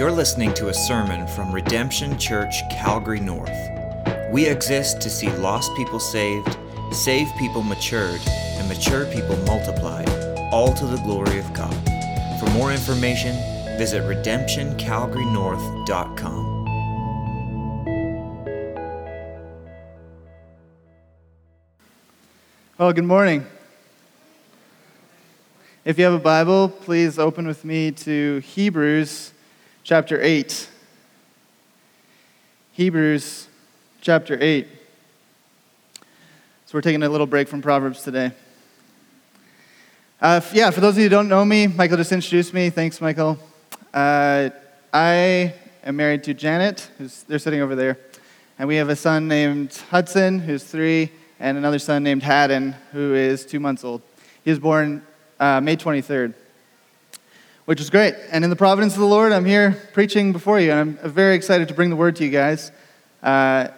You're listening to a sermon from Redemption Church, Calgary North. We exist to see lost people saved, saved people matured, and mature people multiplied, all to the glory of God. For more information, visit redemptioncalgarynorth.com. Well, good morning. If you have a Bible, please open with me to Hebrews chapter 8. Hebrews chapter 8. So we're taking a little break from Proverbs today. Uh, yeah, for those of you who don't know me, Michael just introduced me. Thanks, Michael. Uh, I am married to Janet, who's there sitting over there, and we have a son named Hudson, who's three, and another son named Haddon, who is two months old. He was born uh, May 23rd which is great. And in the providence of the Lord, I'm here preaching before you, and I'm very excited to bring the word to you guys. Uh,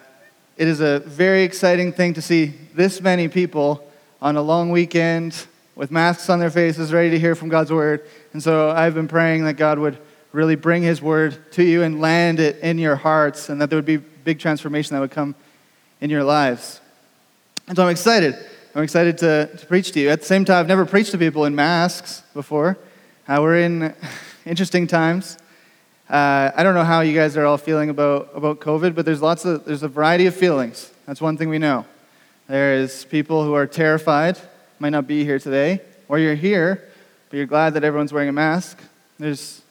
it is a very exciting thing to see this many people on a long weekend with masks on their faces, ready to hear from God's word. And so I've been praying that God would really bring his word to you and land it in your hearts, and that there would be big transformation that would come in your lives. And so I'm excited. I'm excited to, to preach to you. At the same time, I've never preached to people in masks before. Uh, we're in interesting times. Uh, I don't know how you guys are all feeling about, about COVID, but there's lots of there's a variety of feelings. That's one thing we know. There is people who are terrified, might not be here today, or you're here, but you're glad that everyone's wearing a mask. There's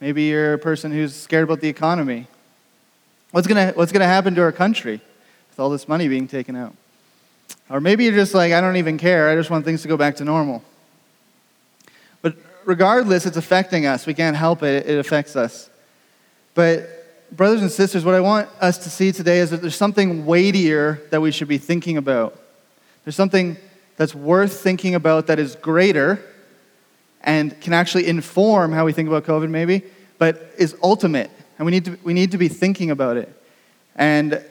maybe you're a person who's scared about the economy. What's gonna what's gonna happen to our country with all this money being taken out? Or maybe you're just like, I don't even care. I just want things to go back to normal regardless, it's affecting us. We can't help it, it affects us. But, brothers and sisters, what I want us to see today is that there's something weightier that we should be thinking about. There's something that's worth thinking about that is greater and can actually inform how we think about COVID, maybe, but is ultimate. And we need to, we need to be thinking about it. And,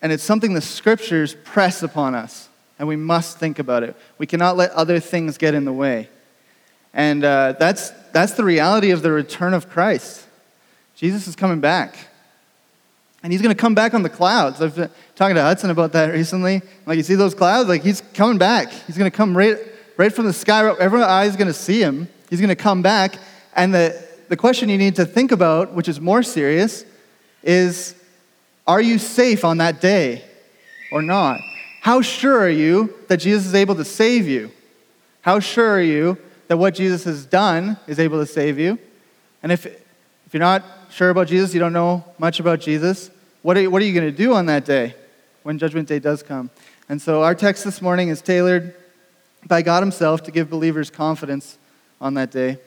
and it's something the scriptures press upon us, and we must think about it. We cannot let other things get in the way. And uh, that's, that's the reality of the return of Christ. Jesus is coming back. And he's going to come back on the clouds. I've been talking to Hudson about that recently. Like, you see those clouds? Like, he's coming back. He's going to come right, right from the sky. Everyone's eyes going to see him. He's going to come back. And the, the question you need to think about, which is more serious, is are you safe on that day or not? How sure are you that Jesus is able to save you? How sure are you that what Jesus has done is able to save you. And if, if you're not sure about Jesus, you don't know much about Jesus, what are, what are you going to do on that day when Judgment Day does come? And so our text this morning is tailored by God Himself to give believers confidence on that day.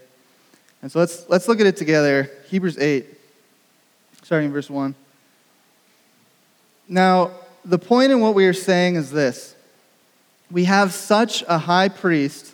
And so let's, let's look at it together. Hebrews 8, starting in verse 1. Now, the point in what we are saying is this we have such a high priest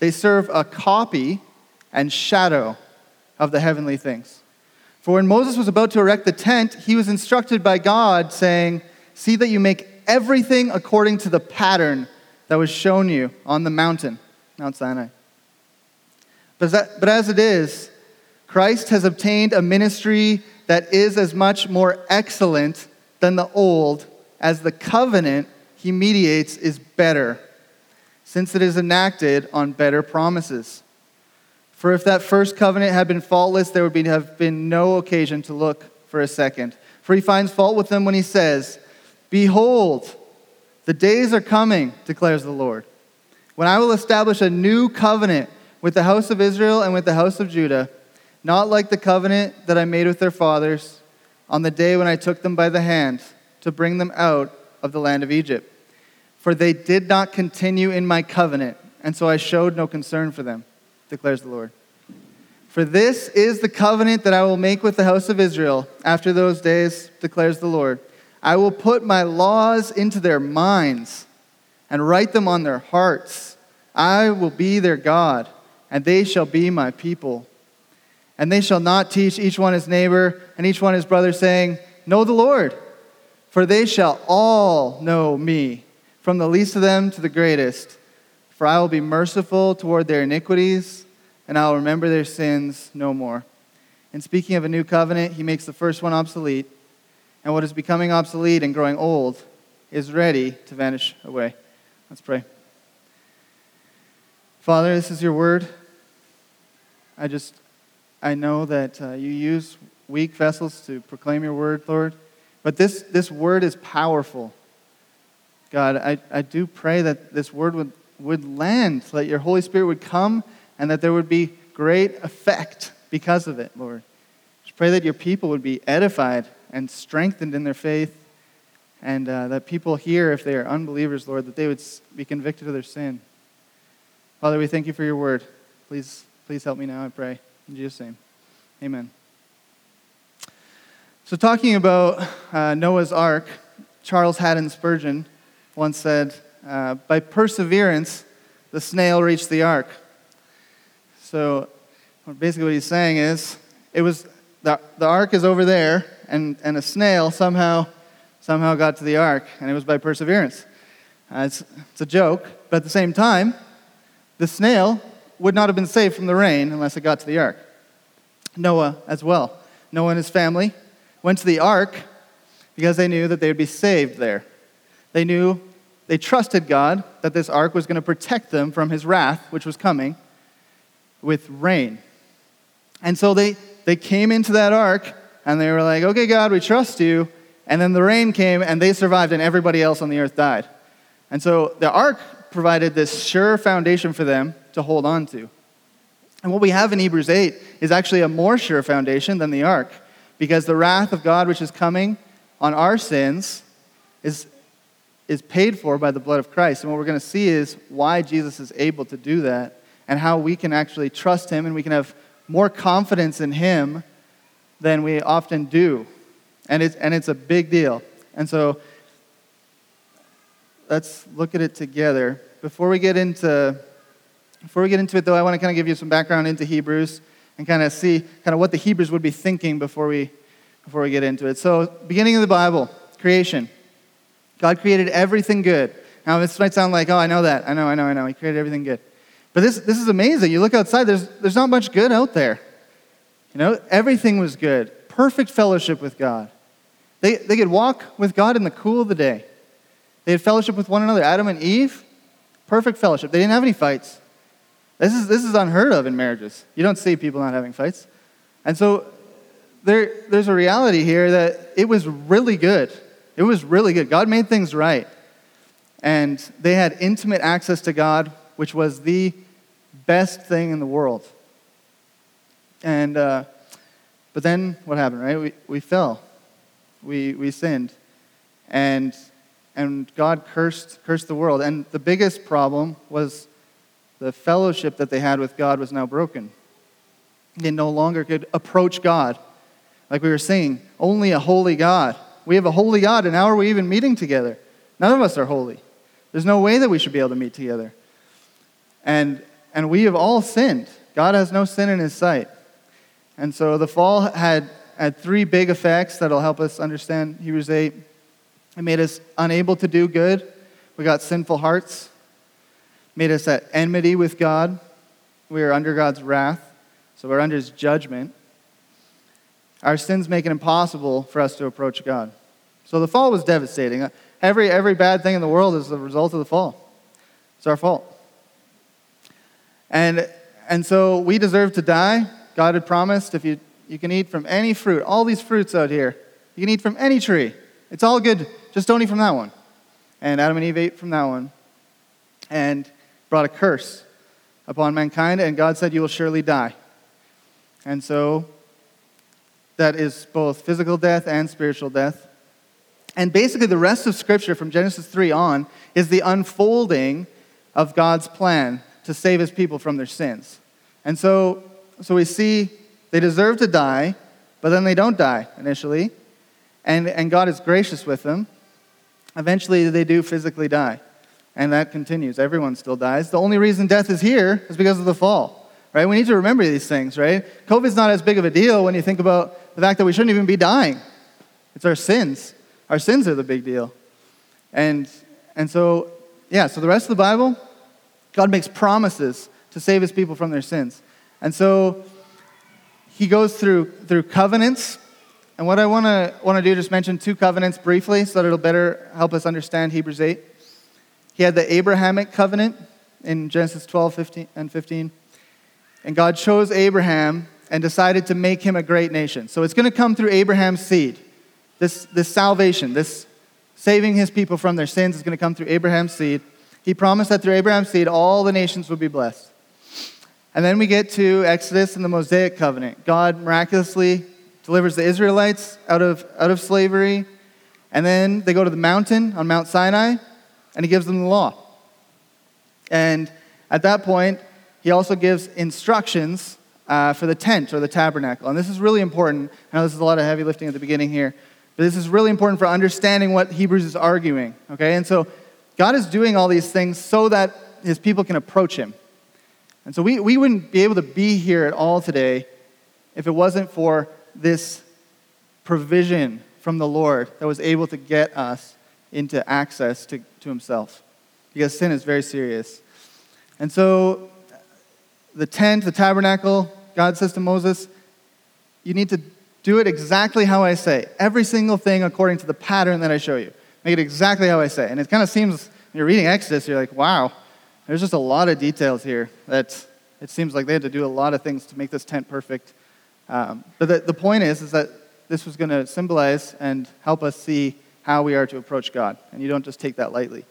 They serve a copy and shadow of the heavenly things. For when Moses was about to erect the tent, he was instructed by God, saying, See that you make everything according to the pattern that was shown you on the mountain, Mount Sinai. But, that, but as it is, Christ has obtained a ministry that is as much more excellent than the old as the covenant he mediates is better since it is enacted on better promises. For if that first covenant had been faultless, there would be, have been no occasion to look for a second. For he finds fault with them when he says, Behold, the days are coming, declares the Lord, when I will establish a new covenant with the house of Israel and with the house of Judah, not like the covenant that I made with their fathers on the day when I took them by the hand to bring them out of the land of Egypt for they did not continue in my covenant, and so I showed no concern for them, declares the Lord. For this is the covenant that I will make with the house of Israel after those days, declares the Lord. I will put my laws into their minds and write them on their hearts. I will be their God, and they shall be my people. And they shall not teach each one his neighbor and each one his brother, saying, Know the Lord, for they shall all know me, from the least of them to the greatest. For I will be merciful toward their iniquities, and I will remember their sins no more. In speaking of a new covenant, he makes the first one obsolete, and what is becoming obsolete and growing old is ready to vanish away. Let's pray. Father, this is your word. I just, I know that uh, you use weak vessels to proclaim your word, Lord, but this, this word is powerful. God, I, I do pray that this word would, would land, that your Holy Spirit would come, and that there would be great effect because of it, Lord. Just pray that your people would be edified and strengthened in their faith, and uh, that people here, if they are unbelievers, Lord, that they would be convicted of their sin. Father, we thank you for your word. Please, please help me now, I pray. In Jesus' name, amen. So, talking about uh, Noah's Ark, Charles Haddon Spurgeon once said, uh, By perseverance, the snail reached the ark. So, basically, what he's saying is, it was the, the ark is over there, and, and a snail somehow, somehow got to the ark, and it was by perseverance. Uh, it's, it's a joke, but at the same time, the snail would not have been saved from the rain unless it got to the ark. Noah as well. Noah and his family went to the ark because they knew that they would be saved there. They knew, they trusted God that this ark was going to protect them from his wrath, which was coming with rain. And so they, they came into that ark and they were like, okay, God, we trust you. And then the rain came and they survived and everybody else on the earth died. And so the ark provided this sure foundation for them to hold on to. And what we have in Hebrews 8 is actually a more sure foundation than the ark, because the wrath of God, which is coming on our sins, is, is paid for by the blood of Christ. And what we're going to see is why Jesus is able to do that and how we can actually trust him and we can have more confidence in him than we often do. And it's, and it's a big deal. And so let's look at it together. Before we get into before we get into it though, I want to kind of give you some background into Hebrews and kind of see kind of what the Hebrews would be thinking before we before we get into it. So, beginning of the Bible, creation. God created everything good. Now, this might sound like, oh, I know that. I know, I know, I know. He created everything good. But this, this is amazing. You look outside, there's, there's not much good out there. You know, everything was good. Perfect fellowship with God. They, they could walk with God in the cool of the day. They had fellowship with one another. Adam and Eve, perfect fellowship. They didn't have any fights. This is, this is unheard of in marriages. You don't see people not having fights. And so there, there's a reality here that it was really good. It was really good. God made things right. And they had intimate access to God, which was the best thing in the world. And, uh, but then what happened, right? We, we fell. We, we sinned. And and God cursed, cursed the world. And the biggest problem was the fellowship that they had with God was now broken. They no longer could approach God. Like we were saying, only a holy God. We have a holy God, and how are we even meeting together? None of us are holy. There's no way that we should be able to meet together. And, and we have all sinned. God has no sin in his sight. And so the fall had, had three big effects that'll help us understand Hebrews 8. It made us unable to do good. We got sinful hearts. Made us at enmity with God. We are under God's wrath, so we're under his judgment. Our sins make it impossible for us to approach God. So the fall was devastating. Every, every bad thing in the world is the result of the fall. It's our fault. And, and so we deserve to die. God had promised if you, you can eat from any fruit, all these fruits out here, you can eat from any tree. It's all good just don't eat from that one. And Adam and Eve ate from that one and brought a curse upon mankind, and God said, You will surely die. And so that is both physical death and spiritual death. And basically, the rest of Scripture from Genesis 3 on is the unfolding of God's plan to save his people from their sins. And so so we see they deserve to die, but then they don't die initially. And, and God is gracious with them. Eventually, they do physically die. And that continues. Everyone still dies. The only reason death is here is because of the fall, right? We need to remember these things, right? COVID's not as big of a deal when you think about the fact that we shouldn't even be dying. It's our sins. Our sins are the big deal. And, and so, yeah, so the rest of the Bible, God makes promises to save his people from their sins. And so he goes through, through covenants. And what I want to want to do just mention two covenants briefly so that it'll better help us understand Hebrews 8. He had the Abrahamic covenant in Genesis 12 15, and 15. And God chose Abraham and decided to make him a great nation. So it's going to come through Abraham's seed. This, this salvation, this saving his people from their sins is going to come through Abraham's seed. He promised that through Abraham's seed, all the nations would be blessed. And then we get to Exodus and the Mosaic covenant. God miraculously delivers the Israelites out of, out of slavery. And then they go to the mountain on Mount Sinai, and he gives them the law. And at that point, he also gives instructions uh, for the tent or the tabernacle. And this is really important. I know this is a lot of heavy lifting at the beginning here. But this is really important for understanding what Hebrews is arguing, okay? And so God is doing all these things so that his people can approach him. And so we, we wouldn't be able to be here at all today if it wasn't for this provision from the Lord that was able to get us into access to, to himself. Because sin is very serious. And so the tent, the tabernacle, God says to Moses, you need to do it exactly how I say. Every single thing according to the pattern that I show you. Make it exactly how I say. And it kind of seems, when you're reading Exodus, you're like, wow, there's just a lot of details here that it seems like they had to do a lot of things to make this tent perfect. Um, but the, the point is, is that this was going to symbolize and help us see how we are to approach God. And you don't just take that lightly.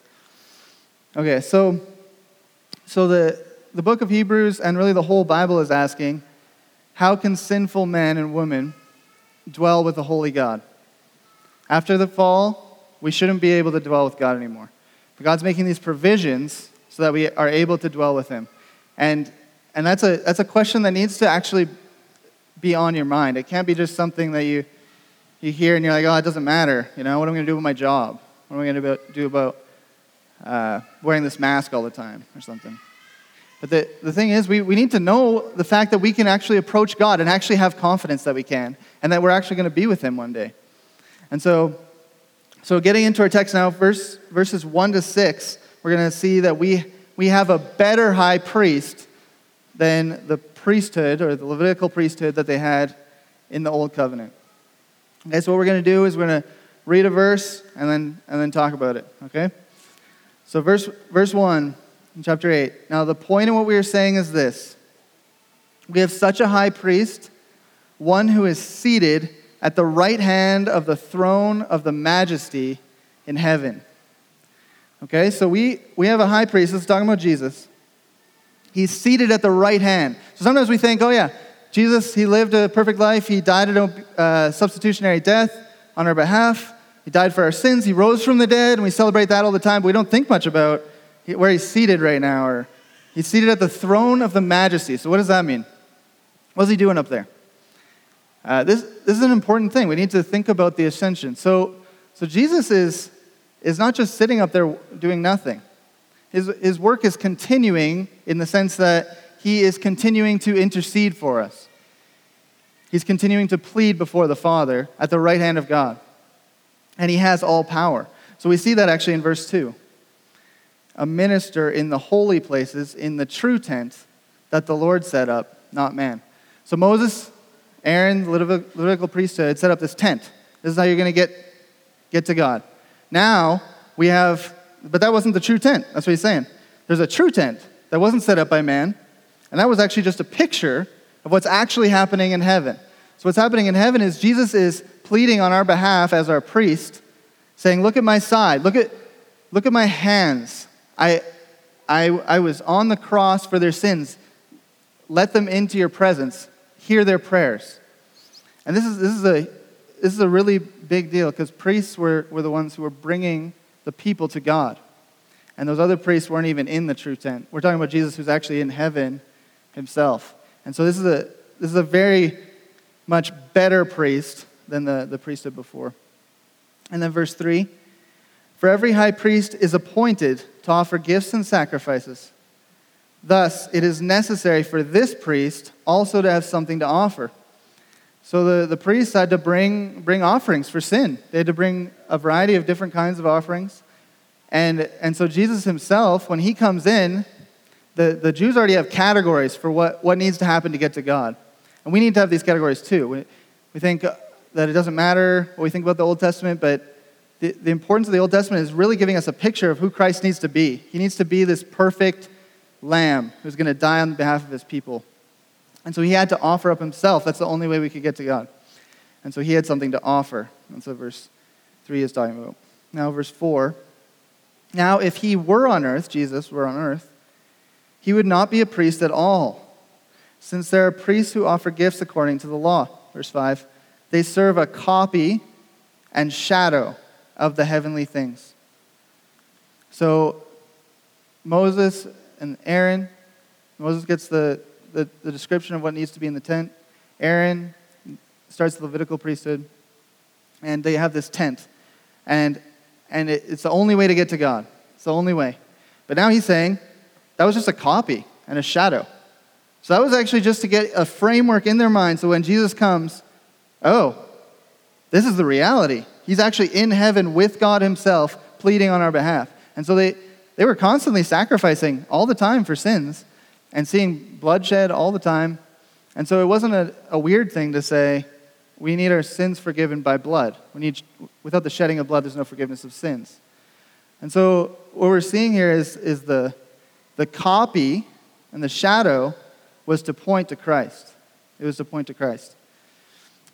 Okay, so, so the, the book of Hebrews and really the whole Bible is asking how can sinful men and women dwell with the holy God. After the fall, we shouldn't be able to dwell with God anymore. But God's making these provisions so that we are able to dwell with Him. And, and that's, a, that's a question that needs to actually be on your mind. It can't be just something that you, you hear and you're like, oh, it doesn't matter. You know, what am I going to do with my job? What am I going to do about uh, wearing this mask all the time or something? But the, the thing is, we, we need to know the fact that we can actually approach God and actually have confidence that we can, and that we're actually going to be with Him one day. And so, so getting into our text now, verse, verses 1 to 6, we're going to see that we, we have a better high priest than the priesthood or the Levitical priesthood that they had in the Old Covenant. Okay, so what we're going to do is we're going to read a verse and then, and then talk about it, okay? So, verse, verse 1 in chapter 8. Now, the point of what we are saying is this we have such a high priest, one who is seated at the right hand of the throne of the majesty in heaven. Okay, so we, we have a high priest, let's talk about Jesus. He's seated at the right hand. So sometimes we think, oh, yeah, Jesus, he lived a perfect life. He died a uh, substitutionary death on our behalf. He died for our sins. He rose from the dead, and we celebrate that all the time, but we don't think much about where he's seated right now, or he's seated at the throne of the majesty. So, what does that mean? What's he doing up there? Uh, this, this is an important thing. We need to think about the ascension. So, so Jesus is, is not just sitting up there doing nothing. His, his work is continuing in the sense that he is continuing to intercede for us. He's continuing to plead before the Father at the right hand of God. And he has all power. So we see that actually in verse 2 a minister in the holy places in the true tent that the Lord set up, not man. So Moses, Aaron, the Levitical priesthood set up this tent. This is how you're going to get, get to God. Now we have, but that wasn't the true tent. That's what he's saying. There's a true tent that wasn't set up by man, and that was actually just a picture of what's actually happening in heaven. So what's happening in heaven is Jesus is pleading on our behalf as our priest, saying, Look at my side, look at, look at my hands, I, I, I was on the cross for their sins. Let them into your presence. Hear their prayers. And this is, this is, a, this is a really big deal because priests were, were the ones who were bringing the people to God. And those other priests weren't even in the true tent. We're talking about Jesus who's actually in heaven himself. And so this is a, this is a very much better priest than the, the priesthood before. And then verse 3 For every high priest is appointed to offer gifts and sacrifices. Thus, it is necessary for this priest also to have something to offer. So the, the priests had to bring, bring offerings for sin. They had to bring a variety of different kinds of offerings. And, and so Jesus himself, when he comes in, the, the Jews already have categories for what, what needs to happen to get to God. And we need to have these categories too. We, we think that it doesn't matter what we think about the Old Testament, but the, the importance of the Old Testament is really giving us a picture of who Christ needs to be. He needs to be this perfect lamb who's going to die on behalf of his people. And so he had to offer up himself. That's the only way we could get to God. And so he had something to offer. That's what verse 3 is talking about. Now, verse 4. Now, if he were on earth, Jesus were on earth, he would not be a priest at all, since there are priests who offer gifts according to the law. Verse 5. They serve a copy and shadow of the heavenly things. So, Moses and Aaron, Moses gets the, the, the description of what needs to be in the tent. Aaron starts the Levitical priesthood, and they have this tent. And, and it, it's the only way to get to God. It's the only way. But now he's saying that was just a copy and a shadow. So that was actually just to get a framework in their mind so when Jesus comes, oh, this is the reality. He's actually in heaven with God Himself pleading on our behalf. And so they, they were constantly sacrificing all the time for sins and seeing bloodshed all the time. And so it wasn't a, a weird thing to say, we need our sins forgiven by blood. We need, without the shedding of blood, there's no forgiveness of sins. And so what we're seeing here is, is the, the copy and the shadow was to point to Christ. It was to point to Christ.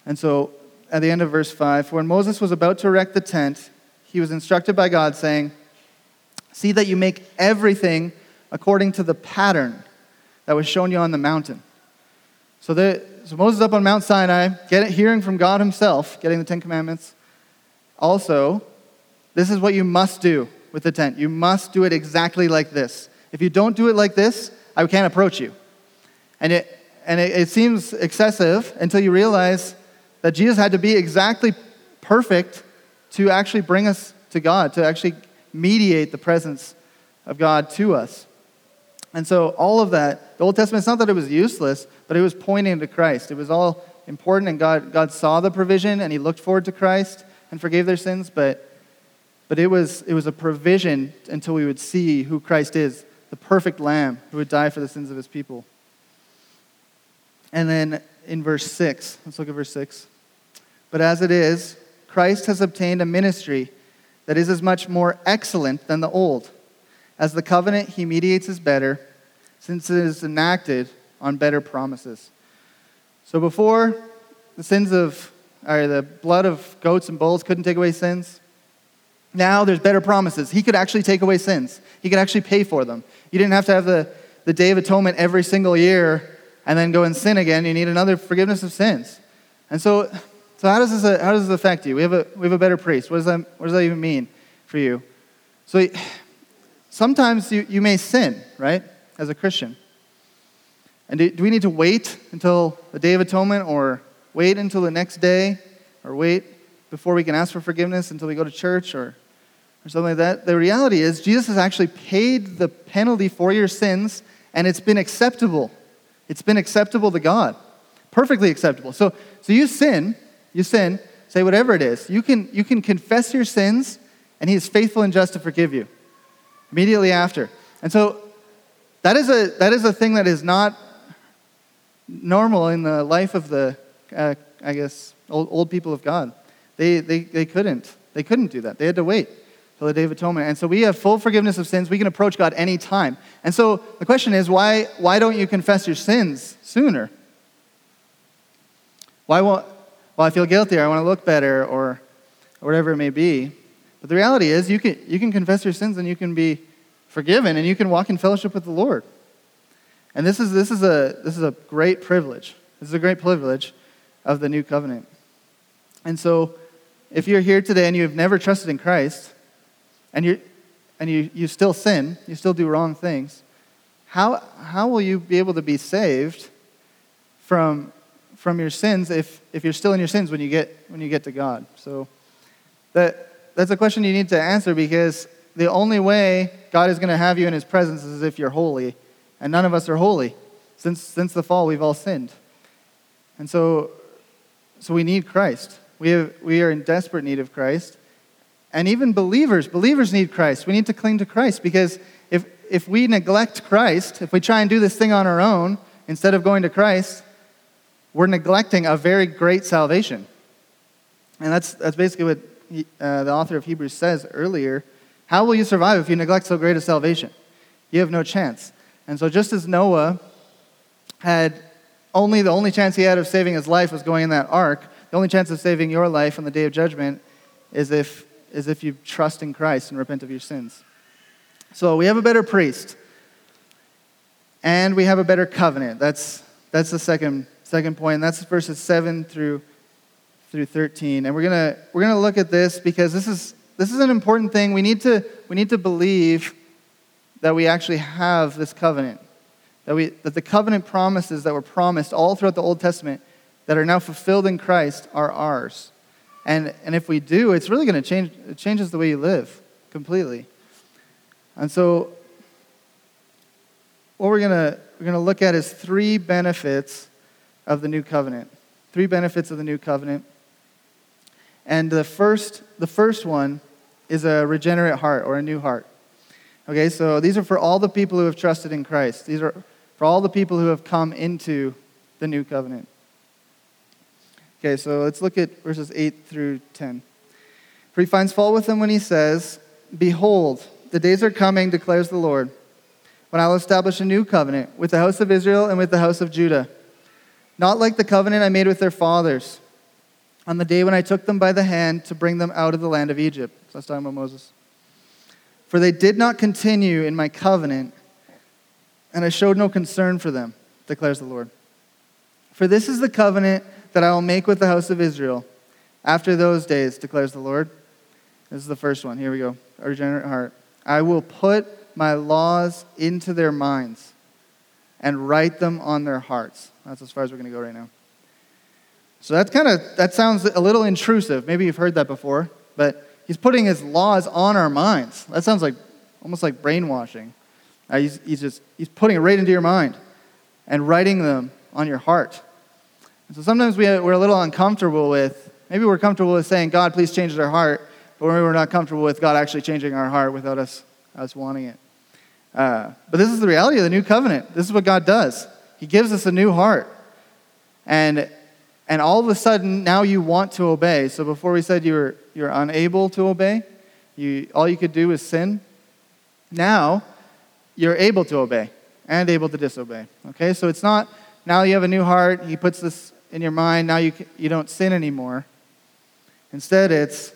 And so at the end of verse 5, for when Moses was about to erect the tent, he was instructed by God, saying, See that you make everything according to the pattern that was shown you on the mountain. So, so Moses up on Mount Sinai, get, hearing from God himself, getting the Ten Commandments. Also, this is what you must do with the tent. You must do it exactly like this. If you don't do it like this, I can't approach you. And it, and it, it seems excessive until you realize that Jesus had to be exactly perfect to actually bring us to God, to actually mediate the presence of God to us. And so, all of that, the Old Testament, it's not that it was useless, but it was pointing to Christ. It was all important, and God, God saw the provision, and He looked forward to Christ and forgave their sins, but, but it, was, it was a provision until we would see who Christ is the perfect Lamb who would die for the sins of His people. And then in verse 6, let's look at verse 6. But as it is, Christ has obtained a ministry that is as much more excellent than the old as the covenant he mediates is better, since it is enacted on better promises. So before, the sins of, or the blood of goats and bulls couldn't take away sins. Now there's better promises. He could actually take away sins. He could actually pay for them. You didn't have to have the, the Day of Atonement every single year and then go and sin again. You need another forgiveness of sins. And so, so how, does this, how does this affect you? We have, a, we have a better priest. What does, that, what does that even mean for you? So sometimes you, you may sin, right, as a Christian. And do, do we need to wait until the Day of Atonement or wait until the next day or wait before we can ask for forgiveness until we go to church or, or something like that? The reality is, Jesus has actually paid the penalty for your sins and it's been acceptable. It's been acceptable to God. Perfectly acceptable. So, so you sin, you sin, say whatever it is. You can, you can confess your sins and He is faithful and just to forgive you immediately after. And so that is a, that is a thing that is not normal in the life of the, uh, I guess, old, old people of God. They, they, they couldn't. They couldn't do that. They had to wait till the Day of Atonement. And so we have full forgiveness of sins. We can approach God anytime. And so the question is, why, why don't you confess your sins sooner? Why won't, well, I feel guilty, or I want to look better, or, whatever it may be. But the reality is, you can, you can confess your sins and you can be forgiven and you can walk in fellowship with the Lord. And this is, this is, a, this is a great privilege. This is a great privilege of the new covenant. And so, if you're here today and you've never trusted in Christ, and, you and you, you still sin, you still do wrong things, how, how will you be able to be saved from, from your sins if, if you're still in your sins when you get, when you get to God. So that, that's a question you need to answer because the only way God is going to have you in his presence is if you're holy. And none of us are holy. Since, since the fall, we've all sinned. And so, so we need Christ. We, have, we are in desperate need of Christ. And even believers, believers need Christ. We need to cling to Christ because if, if we neglect Christ, if we try and do this thing on our own instead of going to Christ, we're neglecting a very great salvation. And that's, that's basically what he, uh, the author of Hebrews says earlier. How will you survive if you neglect so great a salvation? You have no chance. And so, just as Noah had only the only chance he had of saving his life was going in that ark, the only chance of saving your life on the day of judgment is if, is if you trust in Christ and repent of your sins. So we have a better priest, and we have a better covenant. That's, that's the second, second point, and that's verses 7 through, through 13. And we're going we're gonna look at this because this is, this is an important thing. We need, to, we need to believe that we actually have this covenant. That, we, that the covenant promises that were promised all throughout the Old Testament that are now fulfilled in Christ are ours. And, and if we do, it's really going to change, it changes the way you live completely. And so, what we're going to we're going to look at is three benefits of the new covenant. Three benefits of the new covenant. And the first, the first one is a regenerate heart or a new heart. Okay, so these are for all the people who have trusted in Christ. These are for all the people who have come into the new covenant. Okay, so let's look at verses 8 through 10. For he finds fault with them when he says, Behold, the days are coming, declares the Lord, when I will establish a new covenant with the house of Israel and with the house of Judah. Not like the covenant I made with their fathers on the day when I took them by the hand to bring them out of the land of Egypt. So that's talking about Moses. For they did not continue in my covenant, and I showed no concern for them, declares the Lord. For this is the covenant that I will make with the house of Israel after those days, declares the Lord. This is the first one. Here we go. A regenerate heart. I will put my laws into their minds and write them on their hearts. That's as far as we're going to go right now. So that's kind of that sounds a little intrusive. Maybe you've heard that before, but he's putting his laws on our minds. That sounds like almost like brainwashing. Uh, he's, he's just he's putting it right into your mind and writing them on your heart. And so sometimes we, we're a little uncomfortable with, maybe we're comfortable with saying, God, please change our heart, but maybe we're not comfortable with God actually changing our heart without us, us wanting it. Uh, but this is the reality of the new covenant. This is what God does. He gives us a new heart. And, and all of a sudden, now you want to obey. So before we said you were, you're unable to obey, you, all you could do is sin. Now, you're able to obey and able to disobey. Okay? So it's not now you have a new heart, he puts this in your mind, now you, you don't sin anymore. Instead, it's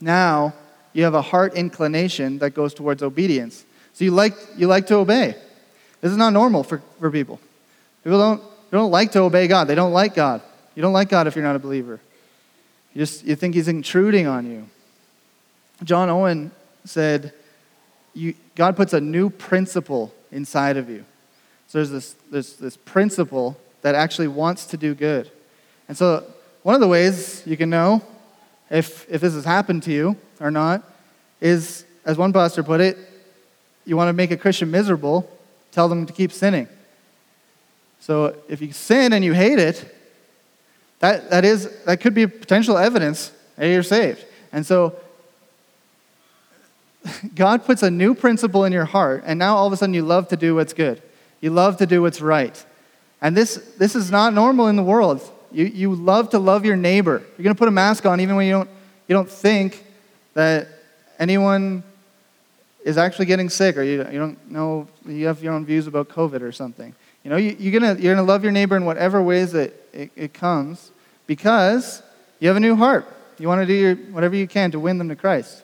now you have a heart inclination that goes towards obedience. So you like, you like to obey. This is not normal for, for people. People don't, they don't like to obey God. They don't like God. You don't like God if you're not a believer. You just you think he's intruding on you. John Owen said, you, God puts a new principle inside of you. So there's this, there's this principle that actually wants to do good. And so one of the ways you can know if, if this has happened to you or not is, as one pastor put it, you want to make a Christian miserable, tell them to keep sinning. So if you sin and you hate it, that, that, is, that could be potential evidence that you're saved. And so God puts a new principle in your heart, and now all of a sudden you love to do what's good. You love to do what's right. And this, this is not normal in the world. You, you love to love your neighbor. You're going to put a mask on even when you don't, you don't think that anyone is actually getting sick or you, you don't know, you have your own views about COVID or something. You know, you, you're going you're gonna love your neighbor in whatever ways that it, it comes because you have a new heart. You want to do your, whatever you can to win them to Christ.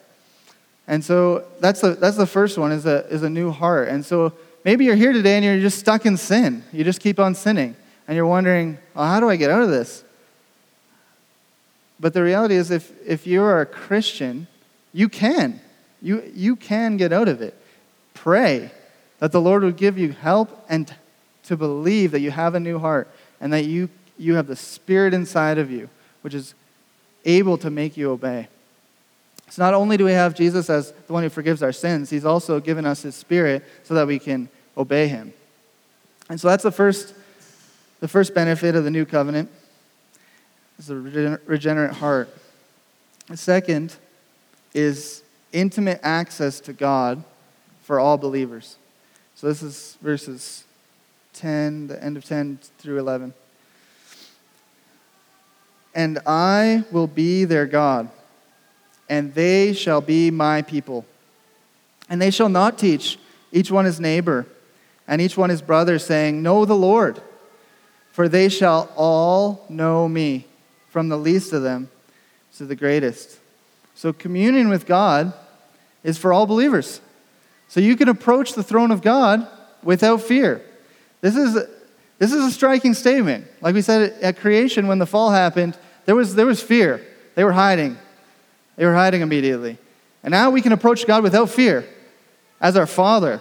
And so that's the, that's the first one is a, is a new heart. And so maybe you're here today and you're just stuck in sin. You just keep on sinning. And you're wondering, well, how do I get out of this? But the reality is, if, if you're a Christian, you can. You, you can get out of it. Pray that the Lord would give you help and to believe that you have a new heart and that you, you have the Spirit inside of you, which is able to make you obey. So not only do we have Jesus as the one who forgives our sins, he's also given us his Spirit so that we can obey him. And so that's the first, the first benefit of the new covenant is the regenerate heart. The second is intimate access to God for all believers. So this is verses 10, the end of 10 through 11. And I will be their God, and they shall be my people. And they shall not teach each one his neighbor, and each one his brother, saying, Know the Lord, for they shall all know me, from the least of them to the greatest. So, communion with God is for all believers. So, you can approach the throne of God without fear. This is, this is a striking statement. Like we said at creation, when the fall happened, there was, there was fear. They were hiding. They were hiding immediately. And now we can approach God without fear as our Father.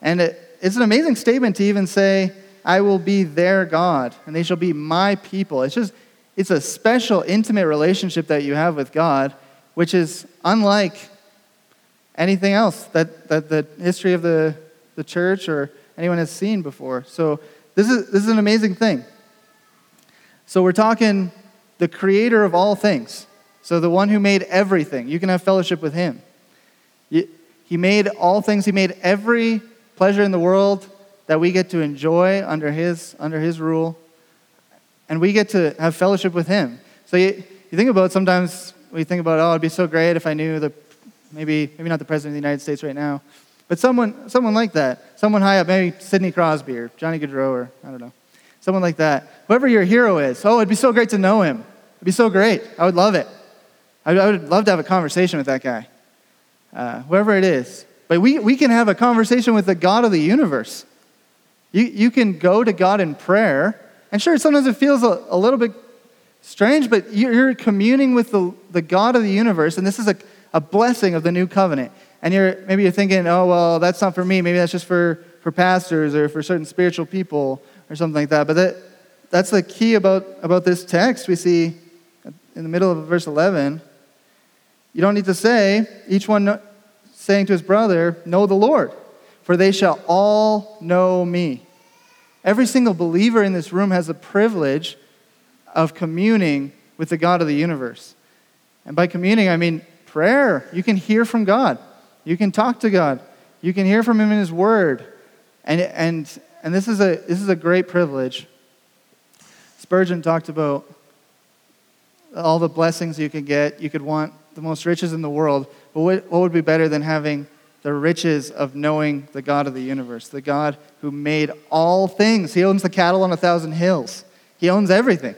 And it, it's an amazing statement to even say, I will be their God, and they shall be my people. It's just, it's a special, intimate relationship that you have with God, which is unlike anything else that, that the history of the, the church or anyone has seen before. So this is, this is an amazing thing. So we're talking the creator of all things. So the one who made everything. You can have fellowship with him. He made all things, he made every pleasure in the world that we get to enjoy under his, under his rule. And we get to have fellowship with him. So you, you think about sometimes we think about, oh, it'd be so great if I knew the maybe maybe not the president of the United States right now, but someone, someone like that, someone high up, maybe Sidney Crosby or Johnny Gaudreau or I don't know, someone like that. Whoever your hero is, oh, it'd be so great to know him. It'd be so great. I would love it. I would love to have a conversation with that guy, uh, whoever it is. But we, we can have a conversation with the God of the universe. You, you can go to God in prayer, and sure, sometimes it feels a, a little bit strange, but you're communing with the, the God of the universe, and this is a, a blessing of the new covenant and you're maybe you're thinking, oh well, that's not for me. Maybe that's just for for pastors or for certain spiritual people or something like that. But that that's the key about about this text. We see in the middle of verse 11. You don't need to say each one saying to his brother, "Know the Lord, for they shall all know me." Every single believer in this room has the privilege of communing with the God of the universe. And by communing, I mean prayer. You can hear from God. You can talk to God. You can hear from Him in His Word. And, and, and this, is a, this is a great privilege. Spurgeon talked about all the blessings you could get. You could want the most riches in the world. But what, what would be better than having the riches of knowing the God of the universe, the God who made all things? He owns the cattle on a thousand hills, He owns everything.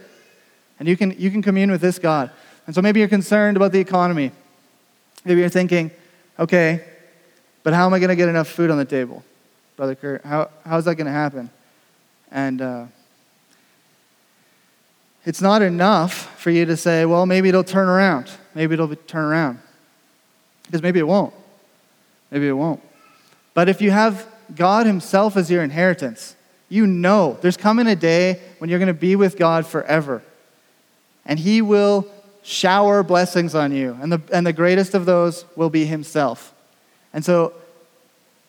And you can, you can commune with this God. And so maybe you're concerned about the economy. Maybe you're thinking, Okay, but how am I going to get enough food on the table, Brother Kurt? How, how's that going to happen? And uh, it's not enough for you to say, well, maybe it'll turn around. Maybe it'll turn around. Because maybe it won't. Maybe it won't. But if you have God Himself as your inheritance, you know there's coming a day when you're going to be with God forever. And He will shower blessings on you. And the, and the greatest of those will be Himself. And so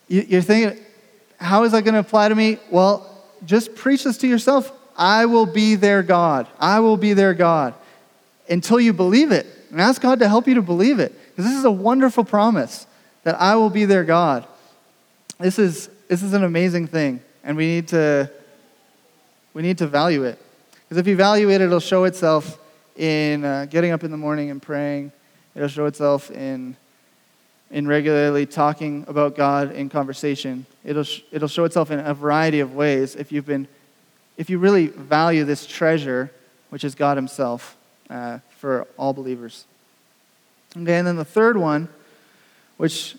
you, you're thinking, how is that going to apply to me? Well, just preach this to yourself. I will be their God. I will be their God until you believe it. And ask God to help you to believe it. Because this is a wonderful promise that I will be their God. This is, this is an amazing thing. And we need to, we need to value it. Because if you value it, it'll show itself in uh, getting up in the morning and praying. It'll show itself in, in regularly talking about God in conversation. It'll, sh- it'll show itself in a variety of ways if you've been, if you really value this treasure, which is God Himself, uh, for all believers. Okay, and then the third one, which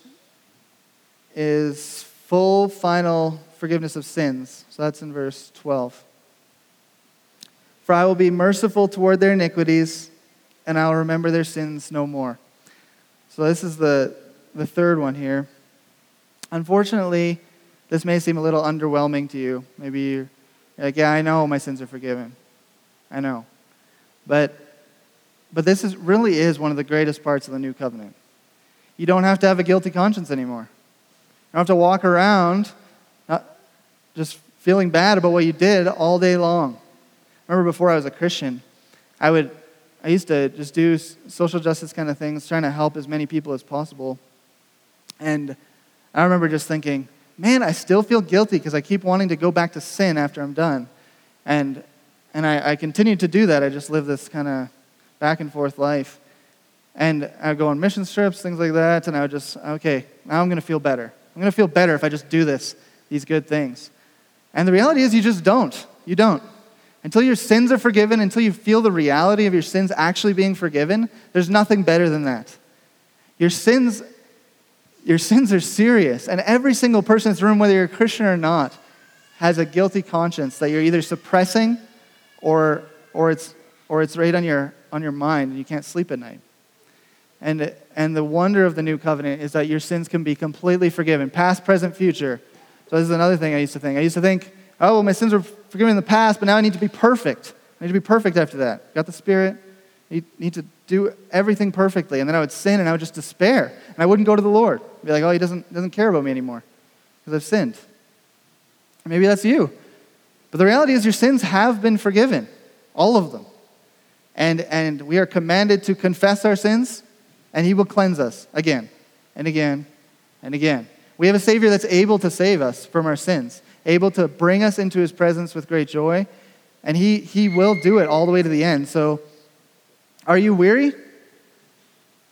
is full final forgiveness of sins. So that's in verse 12. For I will be merciful toward their iniquities, and I will remember their sins no more. So, this is the, the third one here. Unfortunately, this may seem a little underwhelming to you. Maybe you're like, yeah, I know my sins are forgiven. I know. But, but this is, really is one of the greatest parts of the new covenant. You don't have to have a guilty conscience anymore. You don't have to walk around just feeling bad about what you did all day long. Remember before I was a Christian, I would I used to just do social justice kind of things, trying to help as many people as possible. And I remember just thinking, man, I still feel guilty because I keep wanting to go back to sin after I'm done. And, and I, I continued to do that. I just live this kind of back and forth life. And I would go on mission trips, things like that, and I would just, okay, now I'm going to feel better. I'm going to feel better if I just do this, these good things. And the reality is, you just don't. You don't. Until your sins are forgiven, until you feel the reality of your sins actually being forgiven, there's nothing better than that. Your sins, your sins are serious. And every single person in this room, whether you're a Christian or not, has a guilty conscience that you're either suppressing or, or, it's, or it's right on your, on your mind and you can't sleep at night. And, and the wonder of the new covenant is that your sins can be completely forgiven, past, present, future. So, this is another thing I used to think. I used to think, oh, my sins were forgiven in the past, but now I need to be perfect. I need to be perfect after that. Got the Spirit. I need to do everything perfectly. And then I would sin and I would just despair. And I wouldn't go to the Lord. I'd be like, oh, he doesn't, doesn't care about me anymore because I've sinned. Maybe that's you. But the reality is, your sins have been forgiven, all of them. And, and we are commanded to confess our sins, and he will cleanse us again and again and again. We have a Savior that's able to save us from our sins able to bring us into his presence with great joy. And he, he will do it all the way to the end. So, are you weary?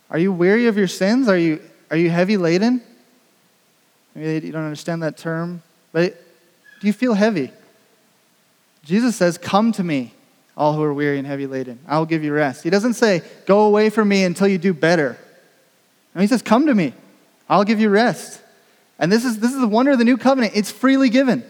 Are you weary of your sins? Are you, are you heavy laden? Maybe you don't understand that term, but do you feel heavy? Jesus says, Come to me, all who are weary and heavy laden. I will give you rest. He doesn't say, Go away from me until you do better. No, he says, Come to me, I'll give you rest. And this is, this is the wonder of the new covenant. It's freely given.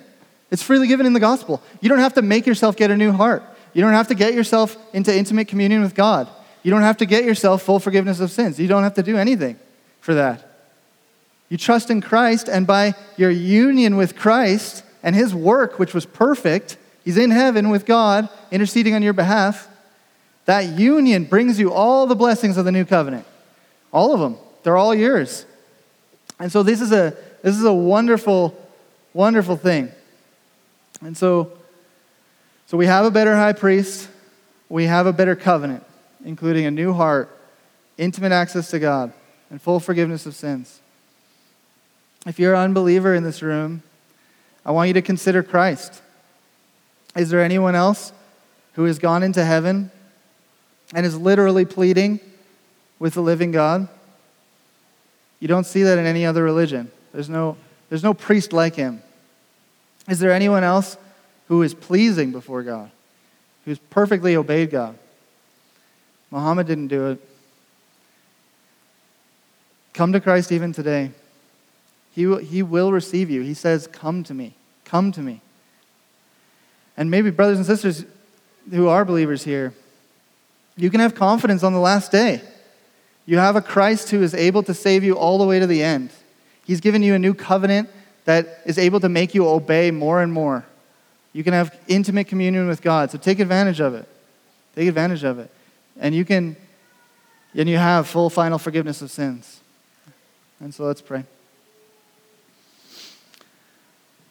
It's freely given in the gospel. You don't have to make yourself get a new heart. You don't have to get yourself into intimate communion with God. You don't have to get yourself full forgiveness of sins. You don't have to do anything for that. You trust in Christ, and by your union with Christ and his work, which was perfect, he's in heaven with God, interceding on your behalf. That union brings you all the blessings of the new covenant. All of them. They're all yours. And so this is a this is a wonderful, wonderful thing. And so, so we have a better high priest, we have a better covenant, including a new heart, intimate access to God, and full forgiveness of sins. If you're an unbeliever in this room, I want you to consider Christ. Is there anyone else who has gone into heaven and is literally pleading with the living God? You don't see that in any other religion. There's no, there's no priest like him. Is there anyone else who is pleasing before God, who's perfectly obeyed God? Muhammad didn't do it. Come to Christ even today. He will, he will receive you. He says, Come to me. Come to me. And maybe, brothers and sisters who are believers here, you can have confidence on the last day. You have a Christ who is able to save you all the way to the end. He's given you a new covenant that is able to make you obey more and more. You can have intimate communion with God. So take advantage of it. Take advantage of it. And you can and you have full final forgiveness of sins. And so let's pray.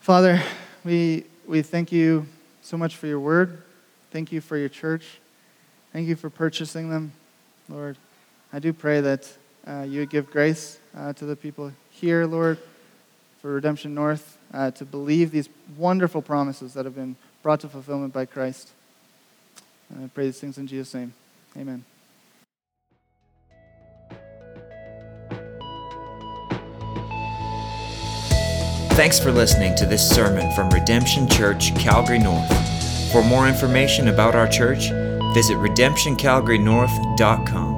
Father, we we thank you so much for your word. Thank you for your church. Thank you for purchasing them, Lord. I do pray that uh, you would give grace uh, to the people here, Lord, for Redemption North, uh, to believe these wonderful promises that have been brought to fulfillment by Christ. And I pray these things in Jesus' name. Amen. Thanks for listening to this sermon from Redemption Church, Calgary North. For more information about our church, visit redemptioncalgarynorth.com.